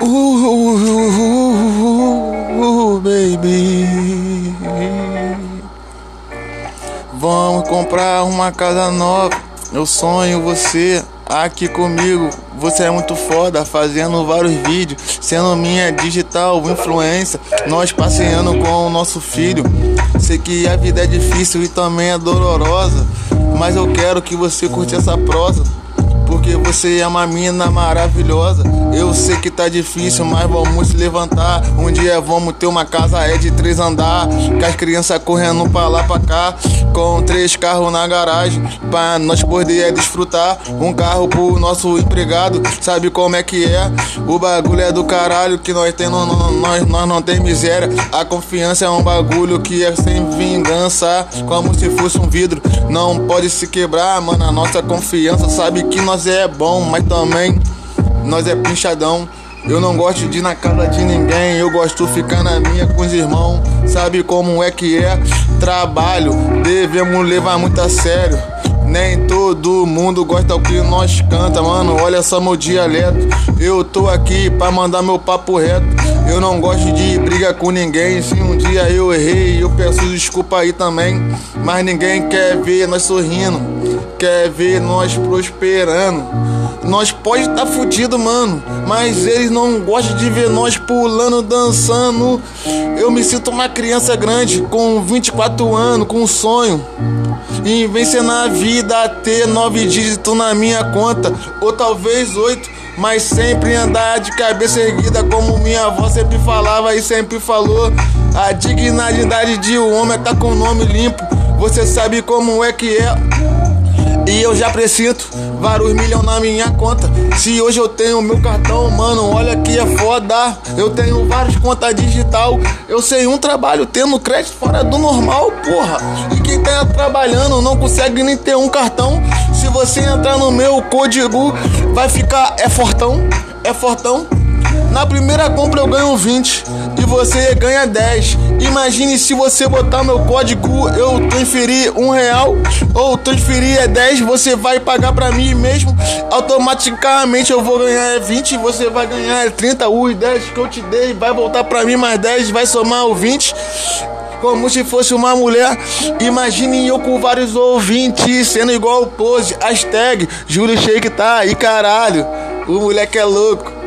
Uh, uh, uh, baby. Vamos comprar uma casa nova. Eu sonho você aqui comigo. Você é muito foda, fazendo vários vídeos, sendo minha digital influência. Nós passeando com o nosso filho. Sei que a vida é difícil e também é dolorosa, mas eu quero que você curte essa prosa. Porque você é uma mina maravilhosa. Eu sei que tá difícil, mas vamos se levantar. Um dia vamos ter uma casa é de três andar. Com as crianças correndo pra lá pra cá. Com três carros na garagem. Pra nós poder desfrutar. Um carro pro nosso empregado. Sabe como é que é? O bagulho é do caralho que nós tem, nós, nós não tem miséria. A confiança é um bagulho que é sem vingança. Como se fosse um vidro. Não pode se quebrar, mano. A nossa confiança sabe que nós é bom, mas também nós é pinchadão. Eu não gosto de ir na casa de ninguém, eu gosto de ficar na minha com os irmãos. Sabe como é que é? Trabalho, devemos levar muito a sério. Nem todo mundo gosta do que nós canta, mano. Olha só meu dialeto. Eu tô aqui pra mandar meu papo reto. Eu não gosto de briga com ninguém. Se um dia eu errei, eu peço desculpa aí também. Mas ninguém quer ver nós sorrindo, quer ver nós prosperando. Nós pode estar tá fudido, mano, mas eles não gostam de ver nós pulando, dançando. Eu me sinto uma criança grande com 24 anos, com um sonho. E vencer na vida, ter nove dígitos na minha conta, ou talvez oito, mas sempre andar de cabeça erguida, como minha avó sempre falava e sempre falou. A dignidade de um homem tá com o nome limpo. Você sabe como é que é. E eu já presinto vários milhões na minha conta. Se hoje eu tenho meu cartão, mano, olha que é foda. Eu tenho várias contas digital. Eu sei um trabalho tendo crédito fora do normal, porra. E quem tá trabalhando não consegue nem ter um cartão. Se você entrar no meu código, vai ficar é fortão, é fortão. Na primeira compra eu ganho 20 e você ganha 10. Imagine se você botar meu código, eu transferir um real ou transferir é 10, você vai pagar pra mim mesmo. Automaticamente eu vou ganhar 20 e você vai ganhar 30. Os 10 que eu te dei vai voltar pra mim mais 10, vai somar o 20 como se fosse uma mulher. Imagine eu com vários ouvintes sendo igual o pose. Hashtag Júlio Shake tá aí, caralho. O moleque é louco.